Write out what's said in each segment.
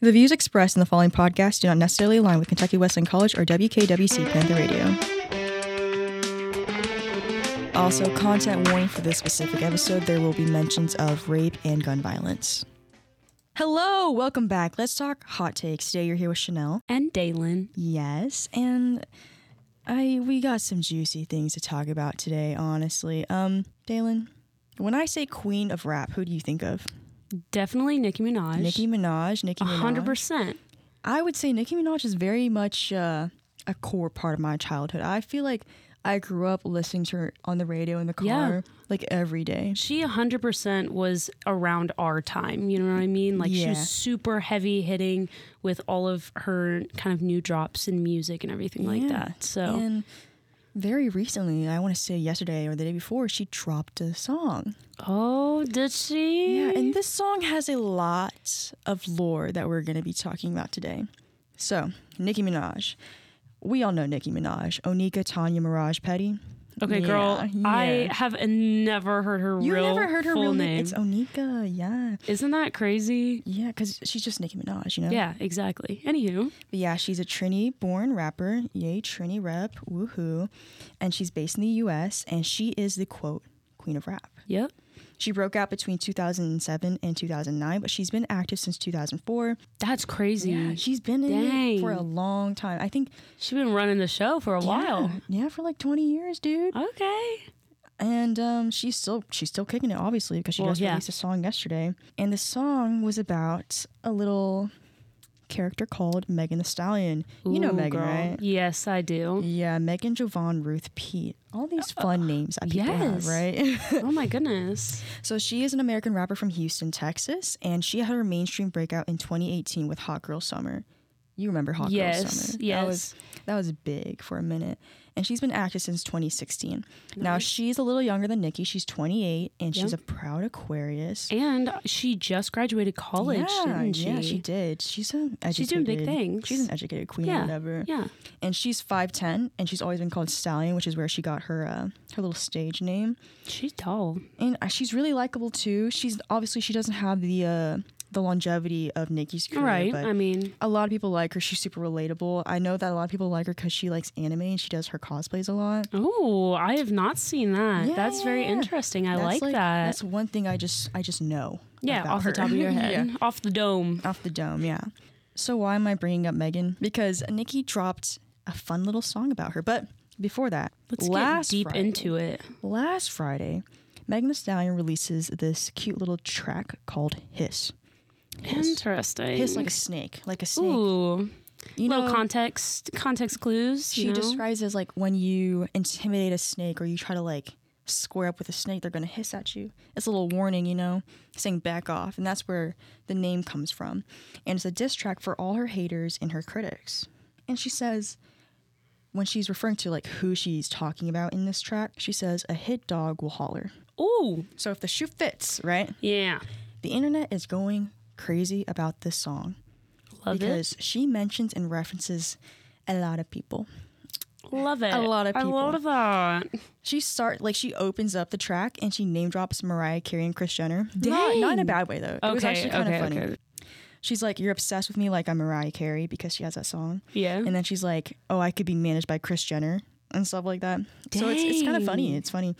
The views expressed in the following podcast do not necessarily align with Kentucky Wesleyan College or WKWC Panther Radio. Also, content warning for this specific episode there will be mentions of rape and gun violence. Hello, welcome back. Let's talk hot takes. Today you're here with Chanel. and Dalen. Yes, and I we got some juicy things to talk about today, honestly. Um, Dalen, when I say queen of rap, who do you think of? Definitely Nicki Minaj. Nicki Minaj, Nicki A Minaj. hundred percent. I would say Nicki Minaj is very much uh, a core part of my childhood. I feel like I grew up listening to her on the radio in the car Yeah. like every day. She a hundred percent was around our time. You know what I mean? Like she was super heavy hitting with all of her kind of new drops in music and everything like that. So And very recently, I want to say yesterday or the day before, she dropped a song. Oh, did she? Yeah, and this song has a lot of lore that we're going to be talking about today. So, Nicki Minaj. We all know Nicki Minaj. Onika Tanya Maraj Petty. Okay, Yeah, girl. I have never heard her real name. You real never heard her full real name. It's Onika, yeah. Isn't that crazy? Yeah, because she's just Nicki Minaj, you know? Yeah, exactly. Anywho, But yeah, she's a Trini born rapper. Yay, Trini rep. Woohoo. And she's based in the US and she is the quote, queen of rap. yep. She broke out between 2007 and 2009, but she's been active since 2004. That's crazy. Yeah, she's been in it for a long time. I think She's been running the show for a while. Yeah, yeah, for like 20 years, dude. Okay. And um, she's still she's still kicking it, obviously, because she Well, just yeah. released a song yesterday. And the song was about a little character called Megan Thee Stallion. you know Megan, girl. right? Yes, I do. Yeah, Megan, Jovon, Ruth, Pete. All these fun names that people have, right? oh my goodness. so she is an American rapper from Houston, Texas, and she had her mainstream breakout in 2018 with Hot Girl Summer. You remember Hot Girl Summer? yes. That was that was big for a minute. And she's been active since 2016. Now she's a little younger than Nicki. She's 28 and she's a proud Aquarius. And she just graduated college, yeah, didn't she? yeah, she did. She's an educated, She's doing big things. She's an educated queen, Yeah, or whatever. Yeah. And she's 5'10 and she's always been called Stallion, which is where she got her uh, her little stage name. She's tall. And uh, she's really likable too. She's obviously she doesn't have the uh, the longevity of Nicki's career, right. but I mean, a lot of people like her. She's super relatable. I know that a lot of people like her because she likes anime and she does her cosplays a lot. oh, I have not seen that. Yeah, That's very yeah, yeah. interesting. I That's like, that. That's one thing I just I just know. Yeah, about off the top of your head. yeah, Off the dome. off the dome. Yeah. So why am I bringing up Megan? Because Nicki dropped a fun little song about her. But before that, Let's get deep Friday- into it. Last Friday, Megan Thee Stallion releases this cute little track called "Hiss." Interesting. Hiss like a snake, like a snake. Ooh. you little know, context context clues. she you know? describes as like when you intimidate a snake or you try to like square up with a snake, they're gonna hiss at you. It's a little warning, you know, saying back off, and that's where the name comes from. And it's a diss track for all her haters and her critics. And she says, when she's referring to like who she's talking about in this track, she says, "A hit dog will holler." Ooh. So if the shoe fits, right? Yeah. The internet is going crazy about this song Love because she mentions and references a lot of people. Love it. a lot of people. I love that. She start like she opens up the track and she name drops Mariah Carey and Kris Jenner. Not, not in a bad way though. It was Okay, actually kind okay, of funny. okay. She's like, "You're obsessed with me like I'm Mariah Carey because she has that song," Yeah. and then she's like, "Oh, I could be managed by Kris Jenner and stuff like that." Dang. So it's it's kind of funny. It's funny.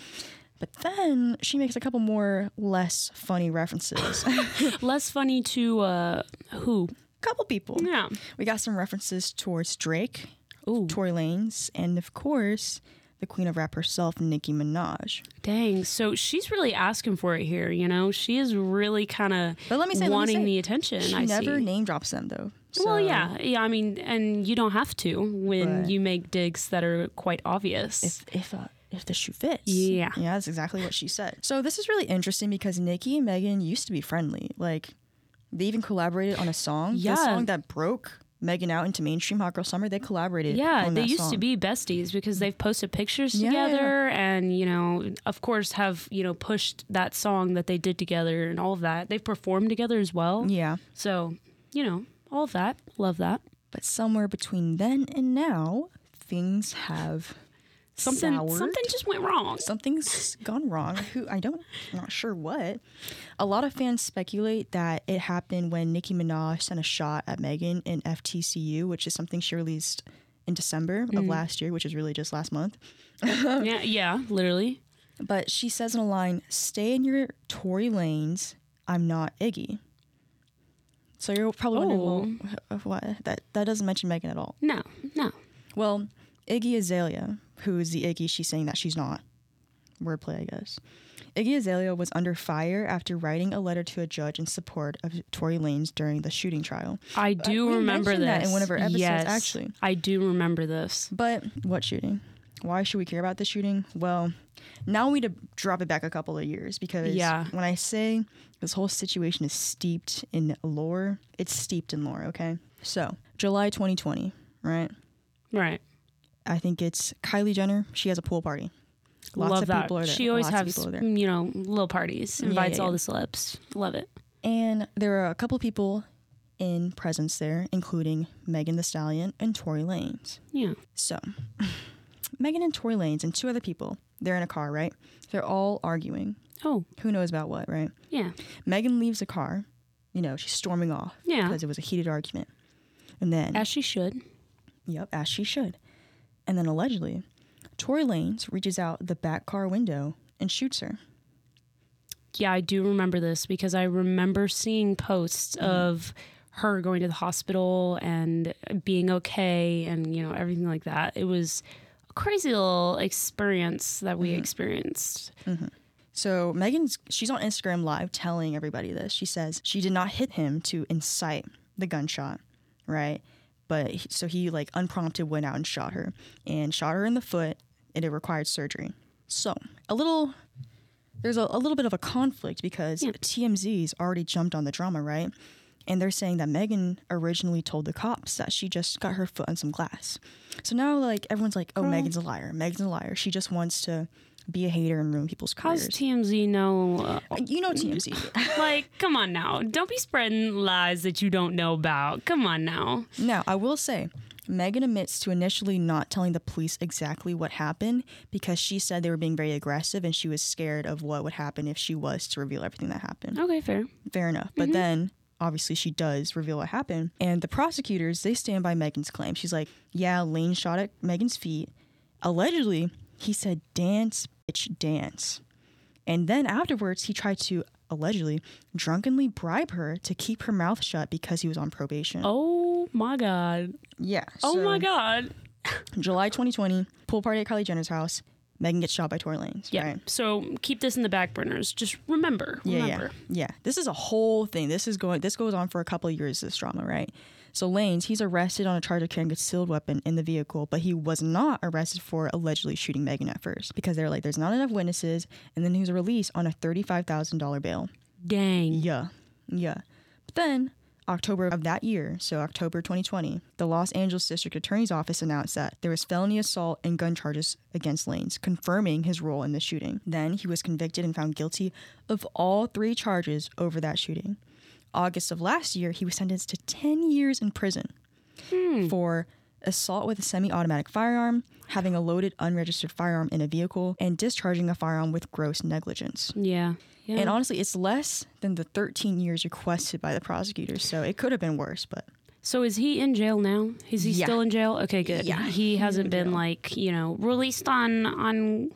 But then she makes a couple more less funny references. Less funny to uh who? A couple people. Yeah. We got some references towards Drake, Ooh. Tory Lanez, and of course, the queen of rap herself, Nicki Minaj. Dang. So she's really asking for it here, you know? She is really kind of But let me say, wanting say, the attention. She I never see. name drops them though. well, yeah. Yeah, I mean, and you don't have to when But- you make digs that are quite obvious. If if uh, if the shoe fits. Yeah. Yeah, that's exactly what she said. So this is really interesting because Nicki and Megan used to be friendly. Like they even collaborated on a song. Yeah. The song that broke Megan out into mainstream Hot Girl Summer, they collaborated. yeah, on they that used song. to be besties because they've posted pictures Yeah, yeah, together and, you know, of course have, you know, pushed that song that they did together and all of that. They've performed together as well. Yeah. So, you know, all of that. Love that. But somewhere between then and now, things have something soured. something just went wrong. something's gone wrong. Who I don't, I'm not sure what. A lot of fans speculate that it happened when Nicki Minaj sent a shot at Megan in FTCU, which is something she released in December of mm. last year, which is really just last month. yeah, yeah, literally. But she says in a line, "Stay in your Tory lanes. I'm not Iggy." So you're probably wondering, well, Oh. what? That that doesn't mention Megan at all. No, no. Well, Iggy Azalea, who is the Iggy she's saying that she's not. Wordplay, I guess. Iggy Azalea was under fire after writing a letter to a judge in support of Tory Lanez during the shooting trial. I do we remember this that in one of our episodes, Yes, actually. I do remember this. But what shooting? Why should we care about the shooting? Well, now we need to drop it back a couple of years because Yeah. when I say this whole situation is steeped in lore, it's steeped in lore, okay? So, July 2020, right? Right. I think it's Kylie Jenner. She has a pool party. Lots Love of that. people are there. She always Lots has, there. you know, little parties. Invites yeah, all yeah. the celebs. Love it. And there are a couple of people in presence there, including Megan Thee Stallion and Tory Lanez. Yeah. So, Megan and Tory Lanez and two other people, they're in a car, right? They're all arguing. Oh, Who knows about what, right? yeah. Megan leaves the car. You know, she's storming off Yeah. because it was a heated argument. And then, As she should. yep, as she should. And then allegedly, Tory Lanez reaches out the back car window and shoots her. Yeah, I do remember this because I remember seeing posts Mm-hmm. of her going to the hospital and being okay and, you know, everything like that. It was a crazy little experience that Mm-hmm. we experienced. So Megan's she's on Instagram live telling everybody this. She says she did not hit him to incite the gunshot, right? But he- so he like unprompted went out and shot her and shot her in the foot and it required surgery. So, a little there's a, a little bit of a conflict because Yeah. TMZ's already jumped on the drama, right? And they're saying that Megan originally told the cops that she just got her foot on some glass. So now, like, everyone's like, oh, Girl. Megan's a liar. Megan's a liar. She just wants to be a hater and ruin people's How's careers. TMZ know? Uh, You know TMZ. like, come on now. Don't be spreading lies that you don't know about. Come on now. now, I will say, Megan admits to initially not telling the police exactly what happened because she said they were being very aggressive and she was scared of what would happen if she was to reveal everything that happened. Okay, fair. Fair enough. But then obviously she does reveal what happened. And the prosecutors, they stand by Megan's claim. She's like, yeah, Lane shot at Megan's feet. Allegedly, he said, dance, bitch, dance. And then afterwards, he tried to allegedly drunkenly bribe her to keep her mouth shut because he was on probation. Oh my God. yeah. Oh so my God. July 2020, pool party at Kylie Jenner's house. Megan gets shot by Tory Lanez. Yeah. Right? So keep this in the back burners. Just remember. Yeah, remember. yeah, yeah. This is a whole thing. This is going. This goes on for a couple of years. This drama, right? So Lanez, he's arrested on a charge of carrying a concealed weapon in the vehicle, but he was not arrested for allegedly shooting Megan at first because they're like, there's not enough witnesses, and then he was released on a thirty-five thousand dollar bail. Dang. Yeah, yeah. But then October of that year, so October 2020, the Los Angeles District Attorney's Office announced that there was felony assault and gun charges against Lanez, confirming his role in the shooting. Then he was convicted and found guilty of all three charges over that shooting. August of last year, he was sentenced to 10 years in prison for assault with a semi automatic firearm, having a loaded unregistered firearm in a vehicle, and discharging a firearm with gross negligence. Yeah. Yeah. And honestly, it's less than the 13 years requested by the prosecutors, so it could have been worse. But so is he in jail now? Is he Yeah. still in jail? Okay, good. Yeah, He hasn't been jail. like, you know, released on on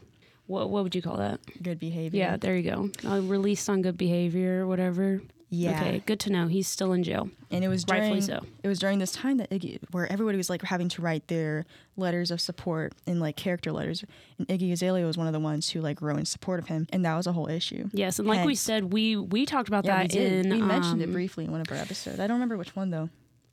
what what would you call that? good behavior. Yeah, there you go. Uh, released on good behavior or whatever. Yeah. Okay, good to know. He's still in jail. And it was during Rightfully so. it was during this time that Iggy, where everybody was like having to write their letters of support and like character letters, and Iggy Azalea was one of the ones who like wrote in support of him, and that was a whole issue. Yes, and like we said, we we talked about Yeah, that did. in we mentioned it um, briefly in one of our episodes. I don't remember which one though.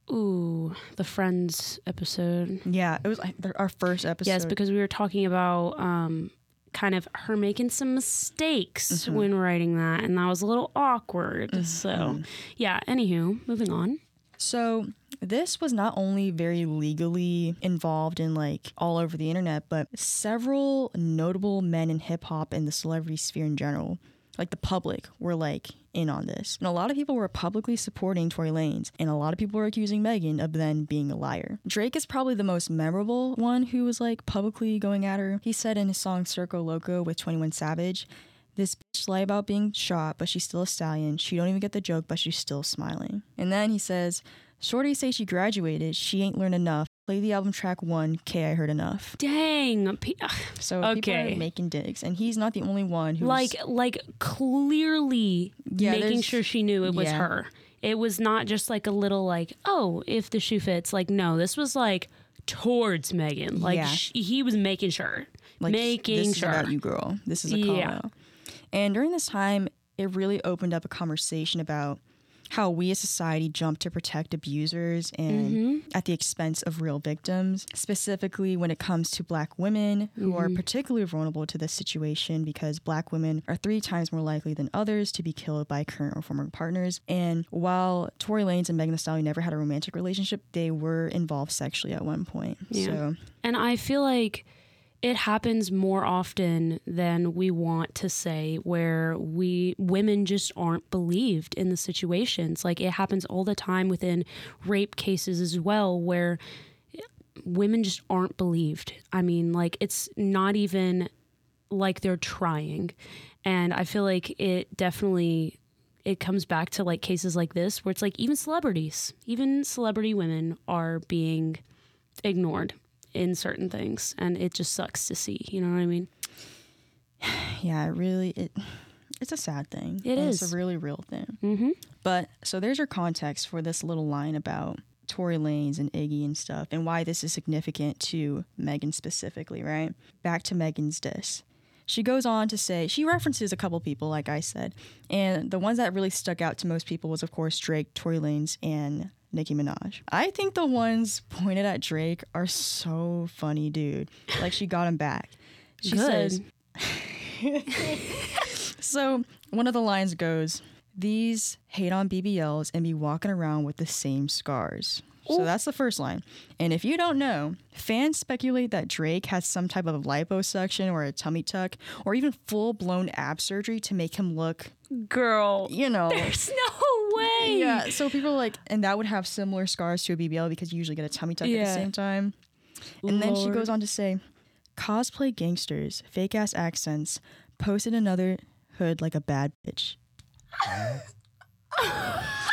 Ooh, the Friends episode. Yeah, it was like our first episode. Yes, because we were talking about um, kind of her making some mistakes Mm-hmm. when writing that, and that was a little awkward. So, yeah. Anywho, moving on. So this was not only very legally involved in like all over the internet, but several notable men in hip hop and the celebrity sphere in general, like the public, were like in on this. And a lot of people were publicly supporting Tory Lanez, and a lot of people were accusing Megan of then being a liar. Drake is probably the most memorable one who was like publicly going at her. He said in his song Circo Loco with 21 Savage, this bitch lie about being shot, but she's still a stallion. She don't even get the joke, but she's still smiling. And then he says, Shorty say she graduated, she ain't learned enough. Play the album track one, K I heard enough. Dang. P- So people Okay. are making digs, and he's not the only one who's like like clearly Yeah, making sure she knew it was yeah. her. It was not just like a little like, oh, if the shoe fits. Like no, this was like towards Megan. Like Yeah. sh- he was making sure. like making this sure. is about you, girl. This is a call Yeah. out. And during this time, it really opened up a conversation about how we as society jump to protect abusers and Mm-hmm. at the expense of real victims, specifically when it comes to black women who Mm-hmm. are particularly vulnerable to this situation because black women are three times more likely than others to be killed by current or former partners. And while Tory Lanez and Megan Thee Stallion never had a romantic relationship, they were involved sexually at one point. Yeah. So And I feel like it happens more often than we want to say where we women just aren't believed in the situations. Like it happens all the time within rape cases as well where women just aren't believed. I mean, like it's not even like they're trying. And I feel like it definitely it comes back to like cases like this where it's like even celebrities, even celebrity women are being ignored in certain things and it just sucks to see you know what i mean yeah, it really it it's a sad thing. It and is. It's a really real thing. mm-hmm But so there's your context for this little line about Tory Lanez and Iggy and stuff, and why this is significant to Megan specifically, right? Back to Megan's diss. She goes on to say she references a couple people, like I said, and the ones that really stuck out to most people was, of course, Drake, Tory Lanez, and Nicki Minaj. I think the ones pointed at Drake are so funny, dude. Like she got him back. She Good. says, so one of the lines goes, These hate on BBLs and be walking around with the same scars. So that's the first line. And if you don't know, fans speculate that Drake has some type of liposuction or a tummy tuck or even full blown ab surgery to make him look, girl you know. there's no way Yeah, so people are like, and that would have similar scars to a BBL because you usually get a tummy tuck at the same time. And then she goes on to say, cosplay gangsters, fake ass accents, posted another hood like a bad bitch.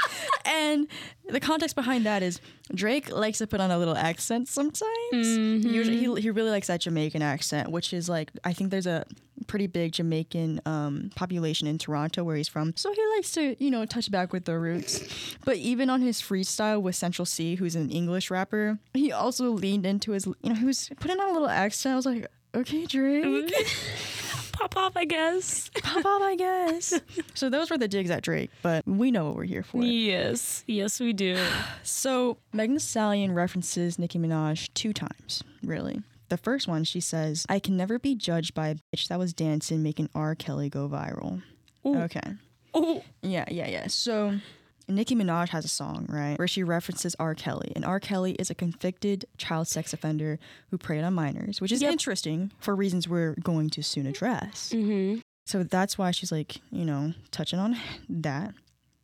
and the context behind that is Drake likes to put on a little accent sometimes. He, usually, he, he really likes that Jamaican accent, which is like, I think there's a pretty big Jamaican um, population in Toronto where he's from. So he likes to, you know, touch back with the roots. But even on his freestyle with Central Cee, who's an English rapper, he also leaned into his, you know, he was putting on a little accent. I was like, okay, Drake, pop off i guess pop up, I guess. so those were the digs at Drake, but we know what we're here for. yes yes we do So Megan Thee Stallion references Nicki Minaj two times, really. The first one, she says, I can never be judged by a bitch that was dancing making R. Kelly go viral. Ooh. Okay. oh Yeah, yeah, yeah. So Nicki Minaj has a song, right, where she references R. Kelly. And R. Kelly is a convicted child sex offender who preyed on minors, which is Yep. interesting for reasons we're going to soon address. mm-hmm So that's why she's like, you know, touching on that.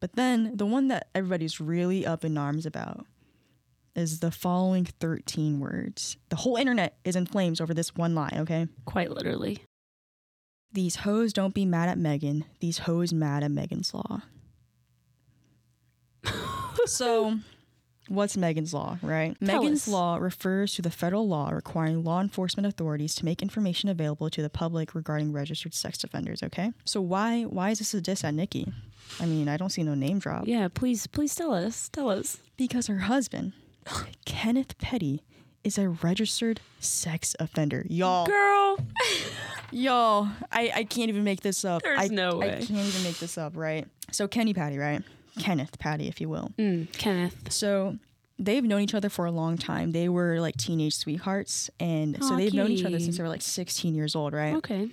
But then the one that everybody's really up in arms about is the following 13 words. The whole internet is in flames over this one line, okay? quite literally These hoes don't be mad at Megan. These hoes mad at Megan's Law. So, what's Megan's Law, right? Tell Megan's us. Law refers to the federal law requiring law enforcement authorities to make information available to the public regarding registered sex offenders, okay? So why why is this a diss at Nicki? I mean, I don't see no name drop. yeah please please tell us tell us Because her husband, Kenneth Petty, is a registered sex offender. Y'all. girl Y'all, I, I can't even make this up. There's I, no I can't even make this up, right? So Kenny Petty, right? Kenneth Petty, if you will. mm, kenneth So they've known each other for a long time. They were like teenage sweethearts, and so they've known each other since they were like 16 years old, right? okay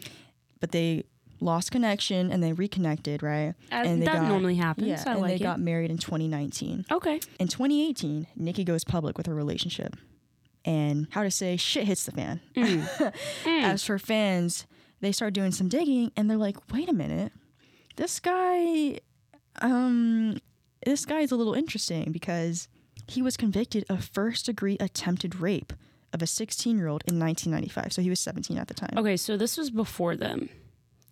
But they lost connection and they reconnected, right? Uh, and they that got, normally happens Yeah, i and like they it got married in 2019. okay In 2018, Nicki goes public with her relationship. And how to say shit hits the fan. Mm. As for fans, they start doing some digging and they're like, wait a minute, this guy um, this guy is a little interesting because he was convicted of first degree attempted rape of a 16 year old in 1995. So he was 17 at the time. Okay, so this was before them.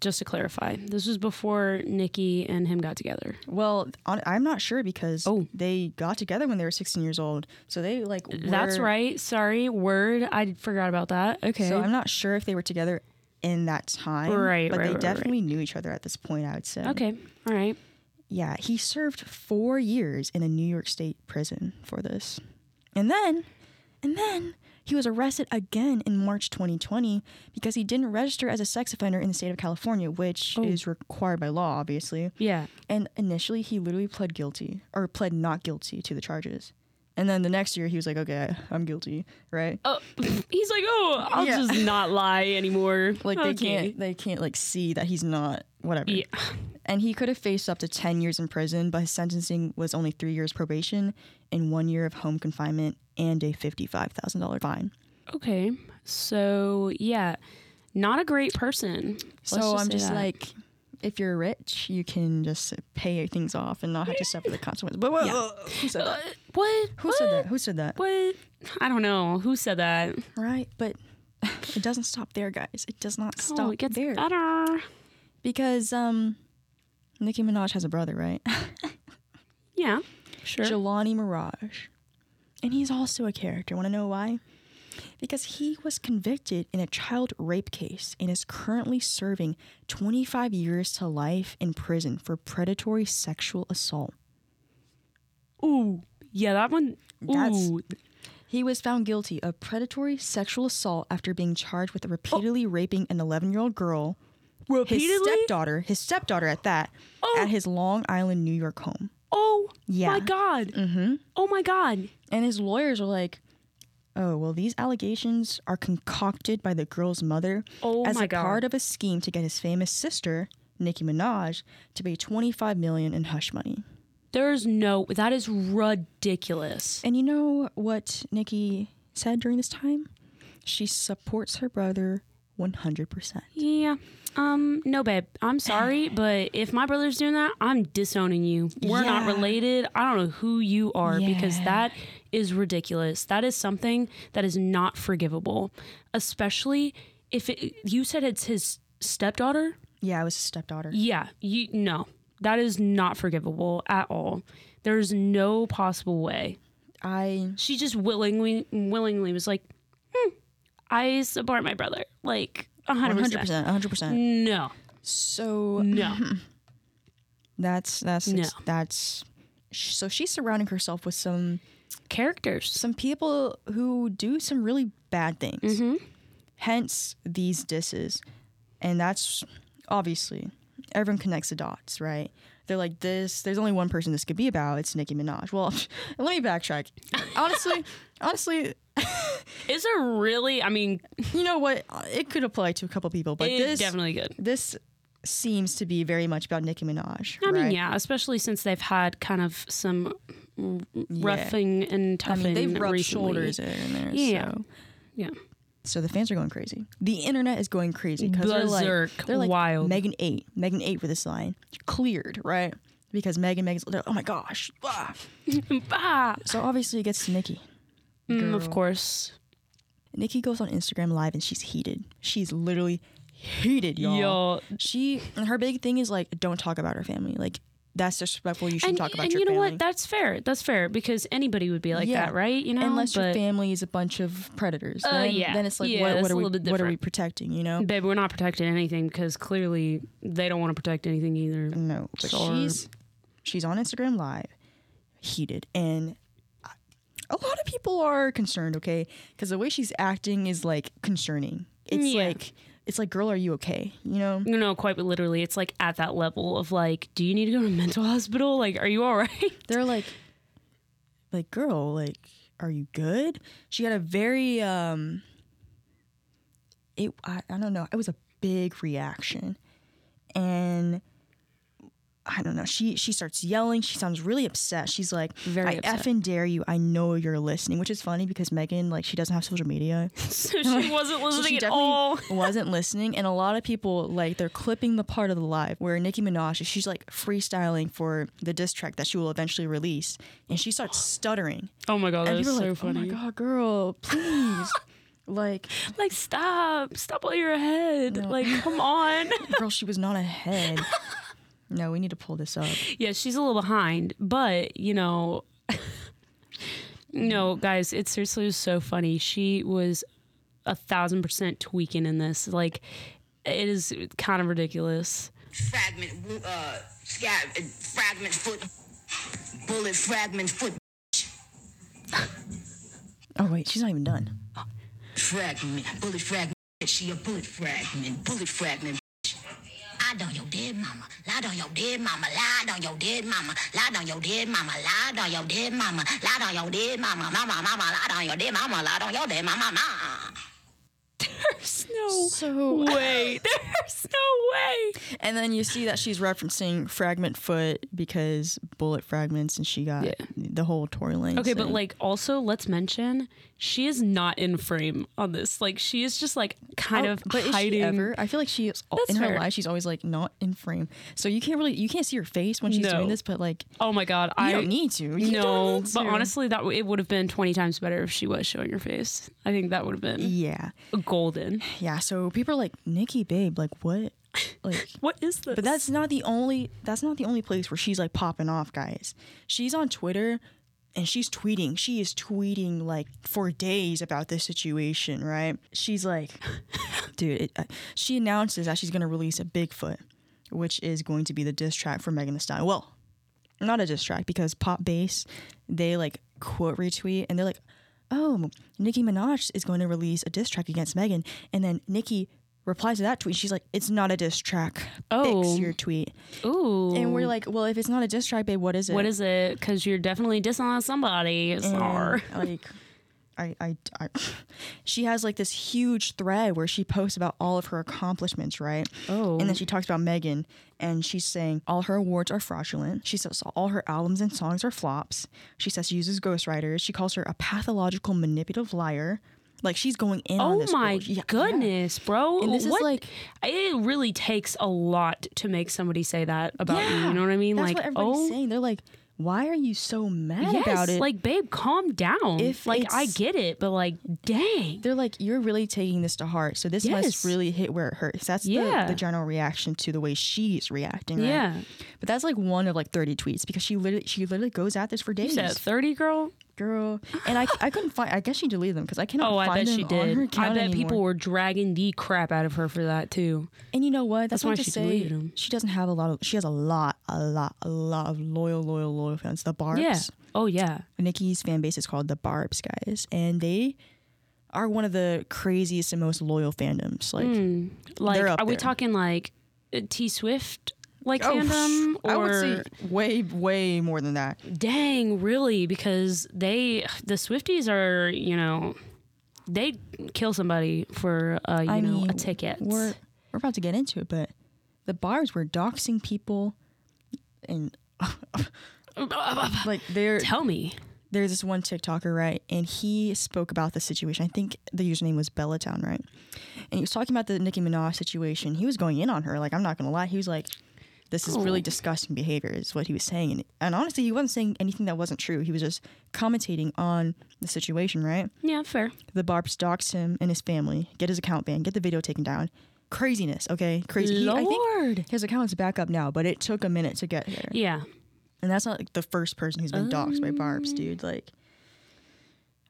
Just to clarify, this was before Nicki and him got together. Well, on, I'm not sure because Oh. they got together when they were 16 years old. So they like. That's right. Sorry, word. I forgot about that. Okay. So I'm not sure if they were together in that time. Right, But right, they right, definitely knew each other at this point, I would say. okay. All right. Yeah, he served four years in a New York State prison for this. And then, and then he was arrested again in March 2020 because he didn't register as a sex offender in the state of California, which Oh. is required by law, obviously. Yeah. And initially, he literally pled guilty or pled not guilty to the charges. And then the next year, he was like, okay, I'm guilty, right? Oh, he's like, oh, I'll Yeah. just not lie anymore. Like they Okay. can't, they can't like see that he's not whatever. Yeah. And he could have faced up to 10 years in prison, but his sentencing was only three years probation and one year of home confinement and a $55,000 fine. Okay. So yeah, not a great person. Let's so I'm just that. like, if you're rich, you can just pay things off and not have to suffer the consequences. But whoa, Yeah. who said Uh, that? what? Who what? said that? Who said that? What? I don't know. Who said that? Right? But it doesn't stop there, guys. It does not stop oh, it gets there. better. Because um, Nicki Minaj has a brother, right? Yeah. Sure. Jelani Maraj. And he's also a character. Want to know why? Because he was convicted in a child rape case and is currently serving 25 years to life in prison for predatory sexual assault. Ooh. Yeah, that one. That's- Ooh. He was found guilty of predatory sexual assault after being charged with repeatedly raping an 11 year old girl, his stepdaughter, his stepdaughter at that, Oh. at his Long Island, New York home. Oh. Yeah. My God. Mm-hmm. Oh my God. And his lawyers are like, oh, well, these allegations are concocted by the girl's mother Oh as a God. part of a scheme to get his famous sister, Nicki Minaj, to pay 25 million in hush money. There's no. That is ridiculous. And you know what Nicki said during this time? She supports her brother 100%. Yeah. Um, no, babe. I'm sorry, but if my brother's doing that, I'm disowning you. We're not related. I don't know who you are because that is ridiculous. That is something that is not forgivable, especially if it, you said it's his stepdaughter. Yeah, I was a stepdaughter. Yeah, you no, that is not forgivable at all. There's no possible way. I She just willingly, willingly was like, hmm, I support my brother. Like, 100%. 100%, 100%. No, So no. that's that's No. that's so she's surrounding herself with some Characters. some people who do some really bad things. Mm-hmm. Hence these disses. And that's obviously everyone connects the dots, right? They're like this. There's only one person this could be about. It's Nicki Minaj. Well, let me backtrack. Honestly, honestly, Is it really? I mean, you know what? It could apply to a couple people, but it's this definitely good. this seems to be very much about Nicki Minaj. I mean, yeah, especially since they've had kind of some roughing and I toughing. mean, they've rubbed recently. shoulders in there. Yeah. So. Yeah. So the fans are going crazy. The internet is going crazy because they're like, they're like Wild. Megan ate, Megan ate for this line cleared, right? Because Megan, Megan's, oh my gosh, ah. So obviously it gets to Nicki. Mm, of course. Nicki goes on Instagram live and she's heated. She's literally heated, y'all. Yo, She, her big thing is like, don't talk about her family. Like that's disrespectful. You shouldn't and, talk about and your you know family. what? That's fair. That's fair because anybody would be like Yeah. that, right? You know, Unless your family is a bunch of predators. Uh, then, yeah. then it's like, Yeah, what, what are we, what are we protecting? You know? babe, we're not protecting anything because clearly they don't want to protect anything either. No, but Sorry. she's she's on Instagram live, heated, and a lot of people are concerned. Okay, because the way she's acting is like concerning. It's Yeah. like it's like, girl, are you okay? You know? No, no, quite literally, it's like at that level of like, do you need to go to a mental hospital? Like, are you all right? They're like, like, girl, like, are you good? She had a very um. It I, I don't know. It was a big reaction, and I don't know. She she starts yelling. She sounds really upset. She's like, Very "I upset. effing dare you! I know you're listening." Which is funny because Megan like she doesn't have social media, so she wasn't so listening she at all. wasn't listening. And a lot of people like they're clipping the part of the live where Nicki Minaj she's like freestyling for the diss track that she will eventually release, and she starts stuttering. Oh my god, that And was people so like, funny. "Oh my god, girl, please!" like, Like stop, stop while you're ahead. Like come on. girl, she was not ahead. No, we need to pull this up. yeah, she's a little behind, but you know, no, guys, it seriously was so funny. She was a thousand percent tweaking in this. Like, it is kind of ridiculous. fragment, uh, scat, uh, fragment foot, bullet fragment foot, Oh wait, she's not even done. fragment, bullet fragment. She a bullet fragment, bullet fragment. Lied on your dead mama, lied on your dead mama, lied on your dead mama, lied on your dead mama, lied on your dead mama, lied on your dead mama, mama, mama, lied on your dead mama, lied on your dead mama, mama. There's no So way. There's no way. And then you see that she's referencing Fragment Foot because bullet fragments, and she got Yeah. the whole Tory Lanez. Okay, but thing. like also let's mention she is not in frame on this. Like she is just like kind Oh, of but hiding. is she ever? I feel like she is That's in her fair. life. She's always like not in frame, so you can't really you can't see her face when she's No. doing this. But like Oh my god, you I don't need to. You no, need but honestly, that it would have been twenty times better if she was showing her face. I think that would have been yeah, golden. yeah. So people are like Nicki, babe, like what? Like, What is this? but that's not the only. That's not the only place where she's like popping off, guys. She's on Twitter. And she's tweeting. She is tweeting like for days about this situation, right? She's like, dude, it, uh, she announces that she's going to release a Bigfoot, which is going to be the diss track for Megan Thee Stallion. Well, not a diss track because Pop Base, they like quote retweet and they're like, oh, Nicki Minaj is going to release a diss track against Megan. And then Nicki replies to that tweet. She's like, it's not a diss track. Oh. Fix your tweet. Ooh. And we're like, well, if it's not a diss track, babe, what is it? what is it? Because you're definitely dissing on somebody. Sorry. like I, I, I, she has like this huge thread where she posts about all of her accomplishments, right? Oh. And then she talks about Megan and she's saying all her awards are fraudulent. She says all her albums and songs are flops. She says she uses ghostwriters. She calls her a pathological manipulative liar. Like she's going in on Oh my. Yeah, yeah. goodness, bro! And this is What- like- it really takes a lot to make somebody say that about you. You know what I mean? That's like, what everybody's oh, saying. They're like, why are you so mad yes, about it? like, babe, calm down. If like, I get it, but like, dang, they're like, you're really taking this to heart. So this Yes. must really hit where it hurts. That's Yeah. the, the general reaction to the way she's reacting. Right? yeah. But that's like one of like 30 tweets because she literally she literally goes at this for You days. said thirty, girl. Girl, and I I couldn't find. I guess she deleted them because I cannot Oh, I bet them she did. I bet anymore. people were dragging the crap out of her for that too. And you know what? That's, That's why she say deleted 'em. she doesn't have a lot of. She has a lot, a lot, a lot of loyal, loyal, loyal fans. The Barbs. Yeah. Oh yeah. Nicki's fan base is called the Barbs, guys, and they are one of the craziest and most loyal fandoms. Like, Hmm. Like, are we there. talking like T Swift like oh, fandom, or I would say way, way more than that. Dang, really? Because they, the Swifties are, you know, they kill somebody for, uh, you I know, mean, a ticket. We're we're about to get into it, but the Barbs were doxing people, and like they're Tell me. there's this one TikToker, right? And he spoke about the situation. I think the username was Bellatown, right? And he was talking about the Nicki Minaj situation. He was going in on her. Like, I'm not gonna lie. He was like, "This is really Oh. disgusting behavior," is what he was saying. And, and honestly, he wasn't saying anything that wasn't true. He was just commentating on the situation, right? Yeah, fair. The Barbs doxed him and his family, get his account banned, get the video taken down. Craziness, okay? Crazy. He- I think Lord. his account is back up now, but it took a minute to get there. Yeah. And that's not like the first person who's been doxxed by Barbs, um. dude. Like,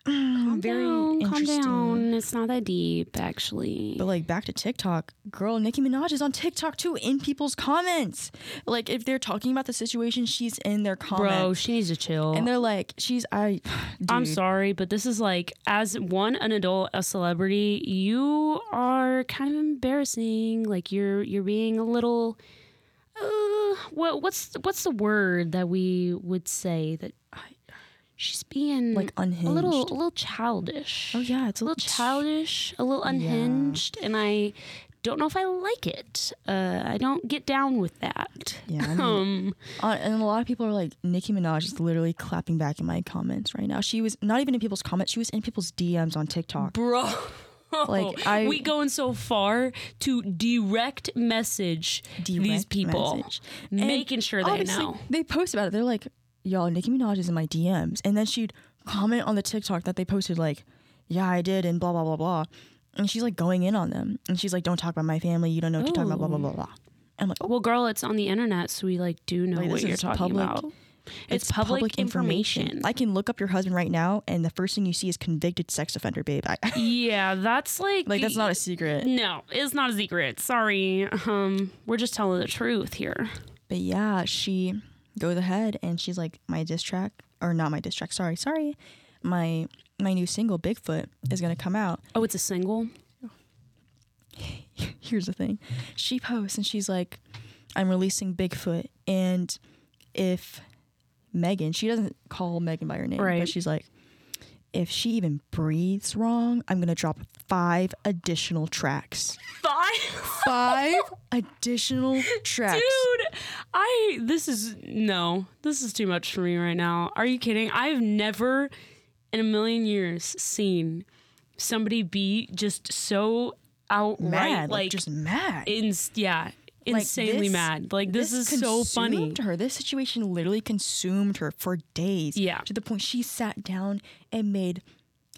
Calm very down, calm down. It's not that deep, actually. But like back to TikTok, girl, Nicki Minaj is on TikTok too in people's comments. Like if they're talking about the situation, she's in their comments. Bro, she needs to chill. and they're like, she's I. I'm sorry, but this is like, as one, an adult, a celebrity, you are kind of embarrassing. Like you're, you're being a little. Uh, what, what's, what's the word that we would say that she's being Like unhinged, a little, a little childish. Oh yeah, it's a little childish, a little unhinged, and I don't know if I like it. Uh, I don't get down with that. Yeah, I mean, Um, Uh, and a lot of people are like, Nicki Minaj is literally clapping back in my comments right now. She was not even in people's comments; she was in people's DMs on TikTok. bro. Like, I- we going so far to direct message these people, message. Making sure they know. They post about it. They're like, "Y'all, Nicki Minaj is in my DMs," and then she'd comment on the TikTok that they posted, like, "Yeah, I did," and blah blah blah blah. And she's like going in on them, and she's like, "Don't talk about my family. You don't know what to talk about." Blah blah blah blah. I'm like, oh, Well, girl, it's on the internet, so we like do know Like, what you're talking public- about. It's, public, information. I can look up your husband right now, and the first thing you see is convicted sex offender, babe. I, yeah, that's like like that's not a secret. No, it's not a secret. Sorry. Um, we're just telling the truth here. But yeah, she goes ahead and she's like, my diss track, or not my diss track. Sorry, sorry. My my new single, Bigfoot, is gonna come out. Oh, it's a single. Here's the thing, she posts and she's like, I'm releasing Bigfoot, and if Megan, she doesn't call Megan by her name, Right. but she's like, if she even breathes wrong, I'm gonna drop five additional tracks. Five. Five additional tracks. Dude, I this is no, this is too much for me right now. Are you kidding? I've never in a million years seen somebody be just so outright mad, like, like, just mad. ins- yeah, Like, insanely this- mad. Like this, is so funny. Her this situation literally consumed her for days. Yeah. to the point she sat down and made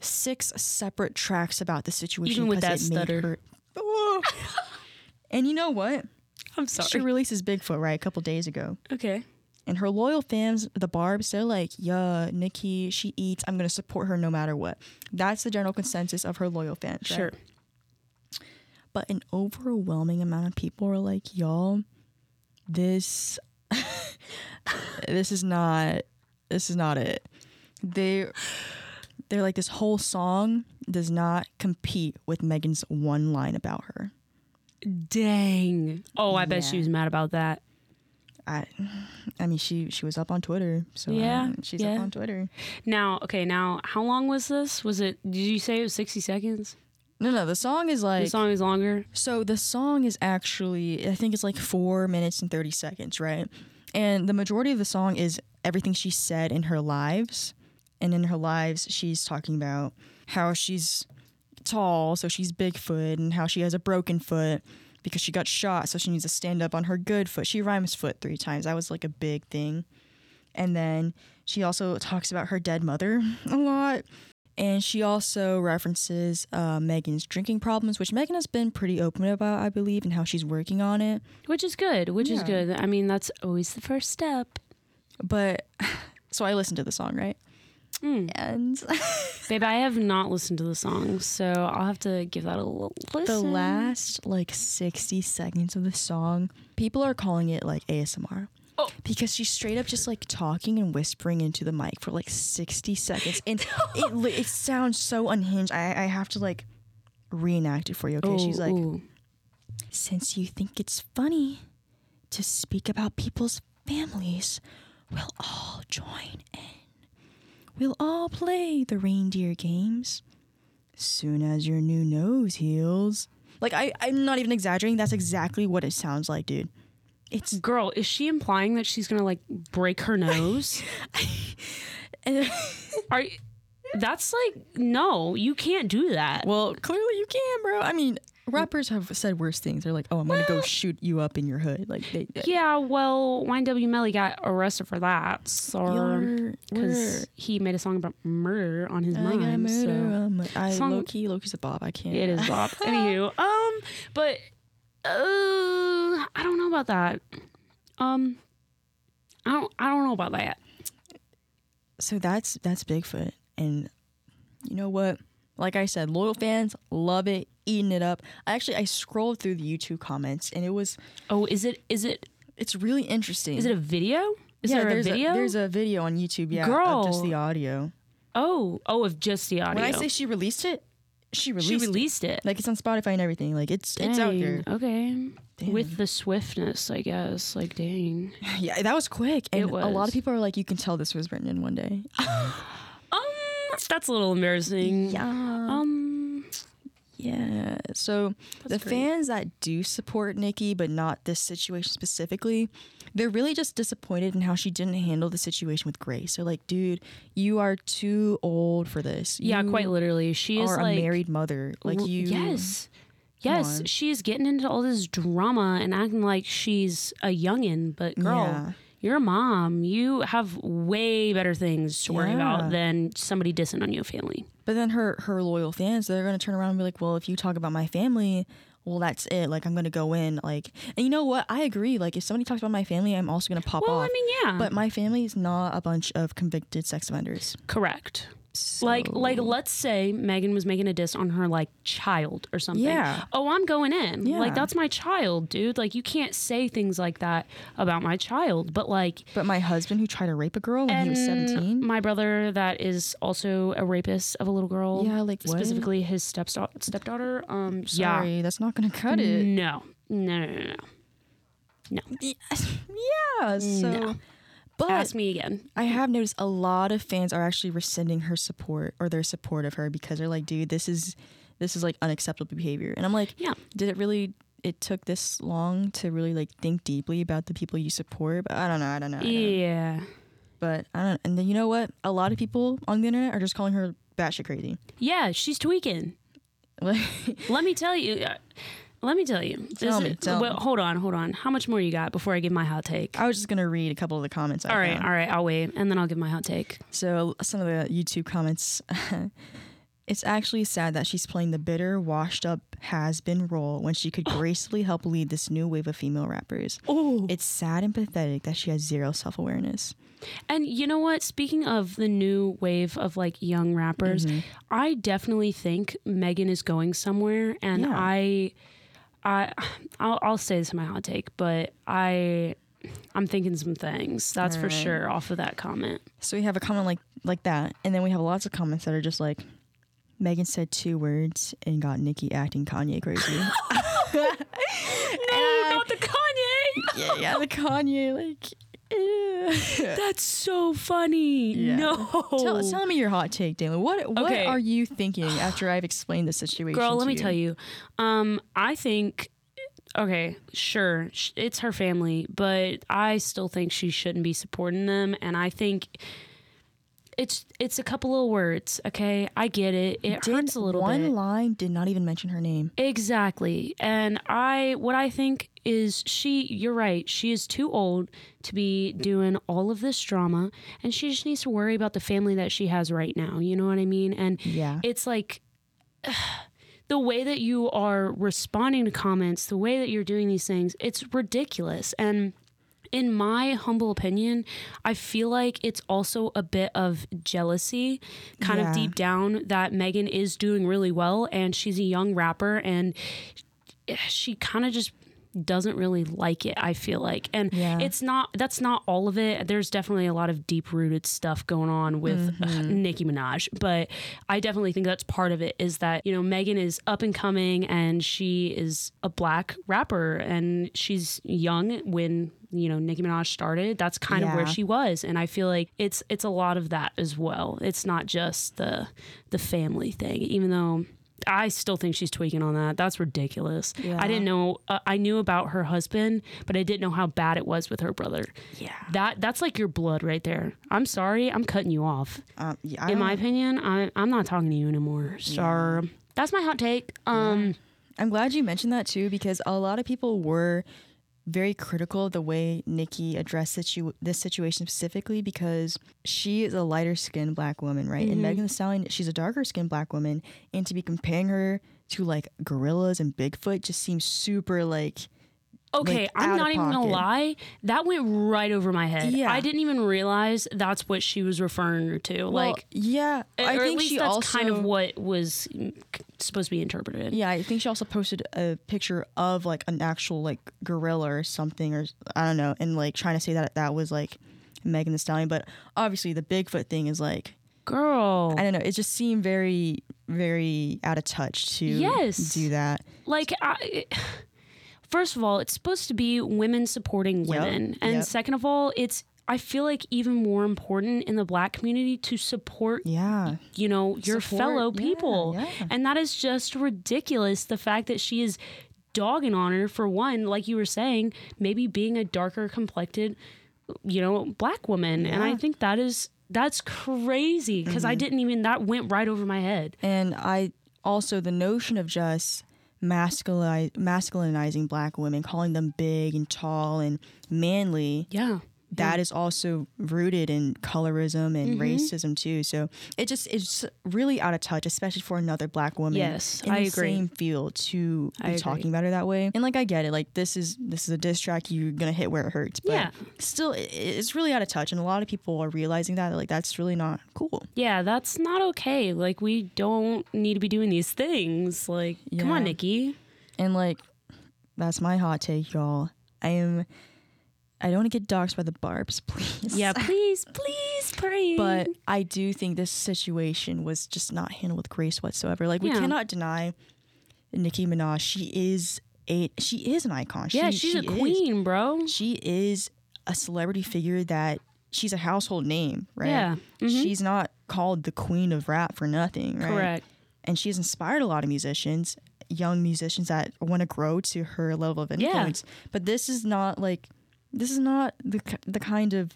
six separate tracks about the situation. Even with that it made stutter. her- Oh. and you know what? I'm sorry. She releases Bigfoot right a couple days ago, okay. and her loyal fans, the Barbs, they're like, "Yeah, Nicki, she eats. I'm gonna support her no matter what." That's the general consensus of her loyal fans. right? But an overwhelming amount of people are like, y'all, this this is not this is not it. They they're like this whole song does not compete with Megan's one line about her. Dang. Oh, I bet she was mad about that. I I mean she she was up on Twitter, so Yeah, uh, she's yeah. up on Twitter. Now, okay, now how long was this? Was it did you say it was 60 seconds? No, no, the song is like the song is longer. So the song is actually, I think it's like four minutes and 30 seconds, right? And the majority of the song is everything she said in her lives. And in her lives, she's talking about how she's tall, so she's Bigfoot, and how she has a broken foot because she got shot, so she needs to stand up on her good foot. She rhymes foot three times. That was like a big thing. And then she also talks about her dead mother a lot. And she also references uh, Megan's drinking problems, which Megan has been pretty open about, I believe, and how she's working on it. Which is good, which is good. I mean, that's always the first step. But so I listened to the song, right? Mm. And Babe, I have not listened to the song, so I'll have to give that a little the last like 60 seconds of the song, people are calling it like ASMR. Oh. Because she's straight up just like talking and whispering into the mic for like 60 seconds. And it, it sounds so unhinged. I, I have to like reenact it for you, okay? she's like, ooh. Since you think it's funny to speak about people's families, we'll all join in. We'll all play the reindeer games. Soon as your new nose heals. Like I, I'm not even exaggerating. That's exactly what it sounds like, dude. It's Girl, is she implying that she's gonna like break her nose? Are that's like no, you can't do that. well, clearly you can, bro. I mean, rappers have said worse things. They're like, "Oh, I'm gonna go shoot you up in your hood." Like they, yeah, well, YNW Melly got arrested for that, so because he made a song about murder on his I mind. murder So. my- I Song- low key, low key's a bob. I can't. It is Bob. Anywho, um, but uh, I don't know about that. Um, I don't. I don't know about that. so that's that's Bigfoot, and you know what? Like I said, loyal fans love it, eating it up. I actually I scrolled through the YouTube comments, and it was Oh, is it? Is it? it's really interesting. Is it a video? Is yeah, there a there's video? there's a video on YouTube, yeah, Girl. of just the audio. oh, oh, of just the audio. When I say she released it, she released, she it. released it. Like it's on Spotify and everything. Like it's it's out Dang, there. Okay. Damn. With the swiftness, I guess. Like, dang. Yeah, that was quick. And It a lot of people are like, you can tell this was written in one day. Um, that's a little embarrassing. Yeah. Um, Yeah. So the great. fans that do support Nicki, but not this situation specifically, they're really just disappointed in how she didn't handle the situation with Grace. They're like, dude, you are too old for this. Yeah, You quite literally. She is like a married mother. Like you. Yes. Yes, on. she's getting into all this drama and acting like she's a youngin, but girl, Yeah. you're a mom. You have way better things to worry Yeah. about than somebody dissing on your family. But then her her loyal fans, they're gonna turn around and be like, well, if you talk about my family. Well, that's it. Like I'm gonna go in. Like, and you know what? I agree. Like, if somebody talks about my family, I'm also gonna pop Well, off. I mean, yeah. but my family is not a bunch of convicted sex offenders. Correct. Like, like, let's say Megan was making a diss on her like child or something. Yeah. Oh, I'm going in. Yeah. Like, that's my child, dude. Like, you can't say things like that about my child. But like, But my husband, who tried to rape a girl when he was 17, my brother that is also a rapist of a little girl. Yeah, like, what? specifically his stepda- stepdaughter. Um, sorry, that's not gonna cut it. No, no, no, no, no. Yeah, so. No. But Ask me again. I have noticed a lot of fans are actually rescinding her support or their support of her because they're like, dude, this is this is like unacceptable behavior. And I'm like, Yeah. did it really it took this long to really like think deeply about the people you support? But I don't know, I don't know. I don't know. Yeah. But I don't and then you know what? A lot of people on the internet are just calling her batshit crazy. Yeah, she's tweaking. Let me tell you. Uh, Let me tell you. Tell me, tell well, me. hold on, hold on. How much more you got before I give my hot take? I was just gonna read a couple of the comments. I all right, found. all right. I'll wait, and then I'll give my hot take. So some of the YouTube comments. it's actually sad that she's playing the bitter, washed up has been role when she could gracefully help lead this new wave of female rappers. Oh, It's sad and pathetic that she has zero self awareness. And you know what? Speaking of the new wave of like young rappers, Mm-hmm. I definitely think Megan is going somewhere, and Yeah. I, I, I'll, I'll say this in my hot take, but I, I'm thinking some things. That's for sure off of that comment. So we have a comment like like that, and then we have lots of comments that are just like, Megan said two words and got Nicki acting Kanye crazy. No, not the Kanye. yeah, yeah, the Kanye like. That's so funny. Yeah. No, Tell, tell me your hot take, Dalen. What what Okay. are you thinking after I've explained the situation? Girl, let me tell you. Um, I think okay, sure, it's her family, but I still think she shouldn't be supporting them and I think it's it's a couple of words, okay? I get it. It Did hurts a little one bit. One line did not even mention her name. Exactly. And I what I think is she you're right. She is too old to be doing all of this drama and she just needs to worry about the family that she has right now. You know what I mean? And Yeah. it's like the way that you are responding to comments, the way that you're doing these things, it's ridiculous. And in my humble opinion, I feel like it's also a bit of jealousy, kind Yeah. of deep down, that Megan is doing really well and she's a young rapper and she kind of just doesn't really like it i feel like. And Yeah. it's not that's not all of it. There's definitely a lot of deep rooted stuff going on with uh, nicki minaj. But i definitely think that's part of it is that you know megan is up and coming and she is a black rapper and she's young when you know nicki minaj started. That's kind of where she was. And i feel like it's it's a lot of that as well. It's not just the the family thing even though I still think she's tweaking on that. That's ridiculous. Yeah. I didn't know. Uh, I knew about her husband, but I didn't know how bad it was with her brother. Yeah. That that's like your blood right there. I'm sorry. I'm cutting you off. Um, yeah, In my opinion, I, I'm not talking to you anymore. So that's my hot take. Um, I'm glad you mentioned that too because a lot of people were very critical of the way Nicki addressed situ- this situation specifically because she is a lighter skinned black woman, right? Mm-hmm. And Megan Thee Stallion, she's a darker skinned black woman. And to be comparing her to like gorillas and Bigfoot just seems super like okay, like, I'm not even gonna lie. That went right over my head. Yeah. I didn't even realize that's what she was referring to. well, like, yeah, I think she that's also kind of what was mm, supposed to be interpreted. Yeah, I think she also posted a picture of like an actual like gorilla or something, or I don't know, and like trying to say that that was like Megan Thee Stallion. But obviously, the Bigfoot thing is like Girl, I don't know. It just seemed very, very out of touch to Yes. do that. like I, first of all it's supposed to be women supporting Yep, women. And yep. second of all it's I feel like even more important in the black community to support Yeah. you know your Support, fellow people. yeah. and that is just ridiculous the fact that she is dogging on her for one like you were saying maybe being a darker complected you know black woman. And i think that is that's crazy because i mm-hmm. didn't even that went right over my head. And I also the notion of just masculini- masculinizing black women, calling them big and tall and manly, yeah that is also rooted in colorism and Mm-hmm. racism too. So it just it's really out of touch, especially for another black woman. Yes, in I the agree. Same field to I be agree. talking about her that way. And like I get it, like this is this is a diss track. You're gonna hit where it hurts. But Yeah. Still, it, it's really out of touch, and a lot of people are realizing that. Like that's really not cool. yeah that's not okay like we don't need to be doing these things like come on Nicki And like, that's my hot take, y'all. I am. I don't want to get doxxed by the barbs, please. yeah please please pray But I do think this situation was just not handled with grace whatsoever. Like we Yeah. cannot deny Nicki Minaj. She is a she is an icon. yeah she, she's she a is- queen bro she is a celebrity figure that she's a household name, right? Yeah. Mhm. She's not called the queen of rap for nothing, right? correct and she's inspired a lot of musicians, young musicians that want to grow to her level of Yeah. influence. But this is not like this is not the the kind of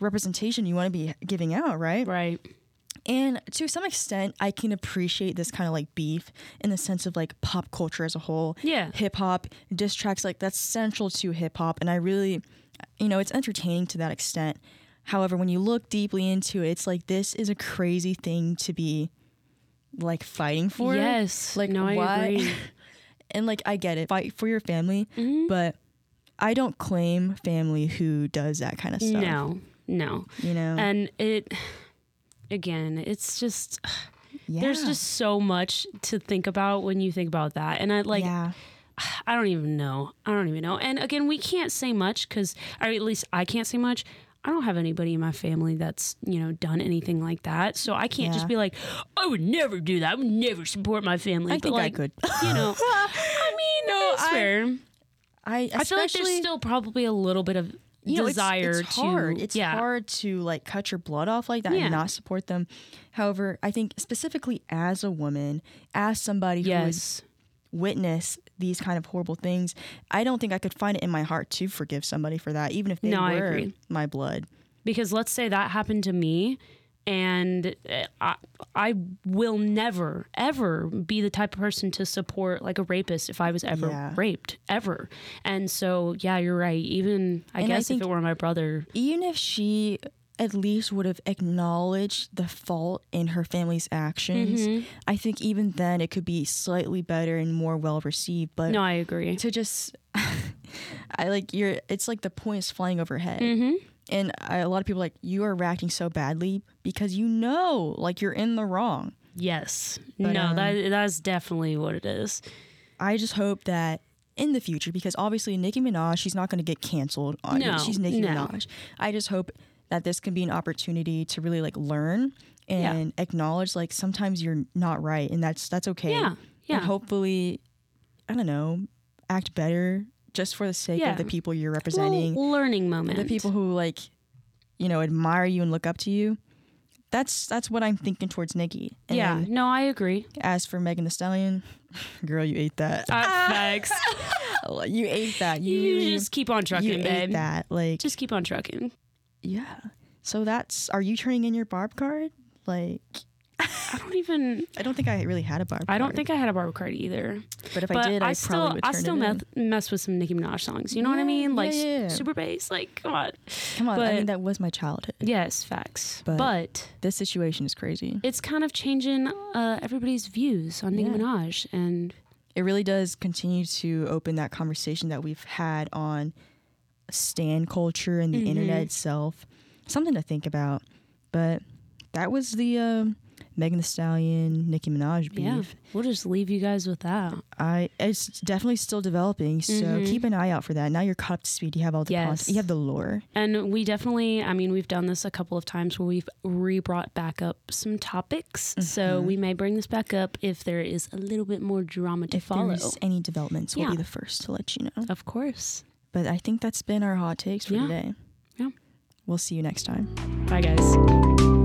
representation you want to be giving out, right? right And to some extent, I can appreciate this kind of like beef in the sense of like pop culture as a whole. Yeah. Hip hop, diss tracks, like that's central to hip hop. And I really, you know, it's entertaining to that extent. However, when you look deeply into it, it's like this is a crazy thing to be like fighting for. Yes. Like, no, I why- agree. And like, I get it, fight for your family, Mm-hmm. but I don't claim family who does that kind of stuff. No, no. You know? And it, again, it's just, yeah. there's just so much to think about when you think about that. And I like, yeah. I don't even know. I don't even know. And again, we can't say much because, or at least I can't say much. I don't have anybody in my family that's, you know, done anything like that. So I can't just be like, I would never do that. I would never support my family. I But, think I could. You know, I mean, No, it's I- fair. I, I feel like there's still probably a little bit of you know, it's- desire it's, to hard. It's yeah. hard to like cut your blood off like that Yeah. and not support them. However, I think specifically as a woman, as somebody who has Yes. witnessed these kind of horrible things, I don't think I could find it in my heart to forgive somebody for that, even if they No, were my blood. Because let's say that happened to me, and uh, I, I will never, ever be the type of person to support like a rapist if I was ever Yeah. raped, ever. And so, yeah, you're right. Even, I And I guess, if it were my brother, Even if she at least would have acknowledged the fault in her family's actions, Mm-hmm. I think even then it could be slightly better and more well received. But no, I agree. to just I like you're it's like the point is flying overhead. Mm-hmm. And I, a lot of people are like you are reacting so badly because you know like you're in the wrong. Yes. But, no, um, that that's definitely what it is. I just hope that in the future because obviously Nicki Minaj she's not going to get canceled on No, she's Nicki no. Minaj. I just hope that this can be an opportunity to really like learn Yeah. and acknowledge like sometimes you're not right and that's that's okay. Yeah. Yeah. And hopefully I don't know, act better just for the sake Yeah. of the people you're representing. learning moment. the people who like you know admire you and look up to you that's that's what i'm thinking towards Nicki and yeah. No, I agree. as for Megan Thee Stallion girl you ate that Uh, Facts. you ate that you, you just keep on trucking, you trucking, ate that like Just keep on trucking. yeah so that's are you turning in your barb card like I don't even. i don't think i really had a barb I don't card, think I had a barber card either. but if but i did i, still, probably would I still meth, mess with some Nicki Minaj songs. You know what I mean? yeah, Like yeah, yeah. super bass. Like come on. come on i but- mean that was my childhood Yes, facts. But- But, this situation is crazy it's kind of changing uh, everybody's views on Nicki Yeah. Minaj, and it really does continue to open that conversation that we've had on stan culture and the Mm-hmm. internet itself. Something to think about. But that was the um, Megan Thee Stallion, Nicki Minaj beef. yeah, we'll just leave you guys with that. I it's definitely still developing, so keep an eye out for that. Now you're caught up to speed. You have all the Mm-hmm. Yes. You have the lore. And we definitely, I mean, we've done this a couple of times where we've re brought back up some topics. So Mm-hmm. we may bring this back up if there is a little bit more drama to If follow. there's any developments, we'll be the first to let you know. Of course. But I think that's been our hot takes for Yeah. today. Yeah. We'll see you next time. Bye, guys.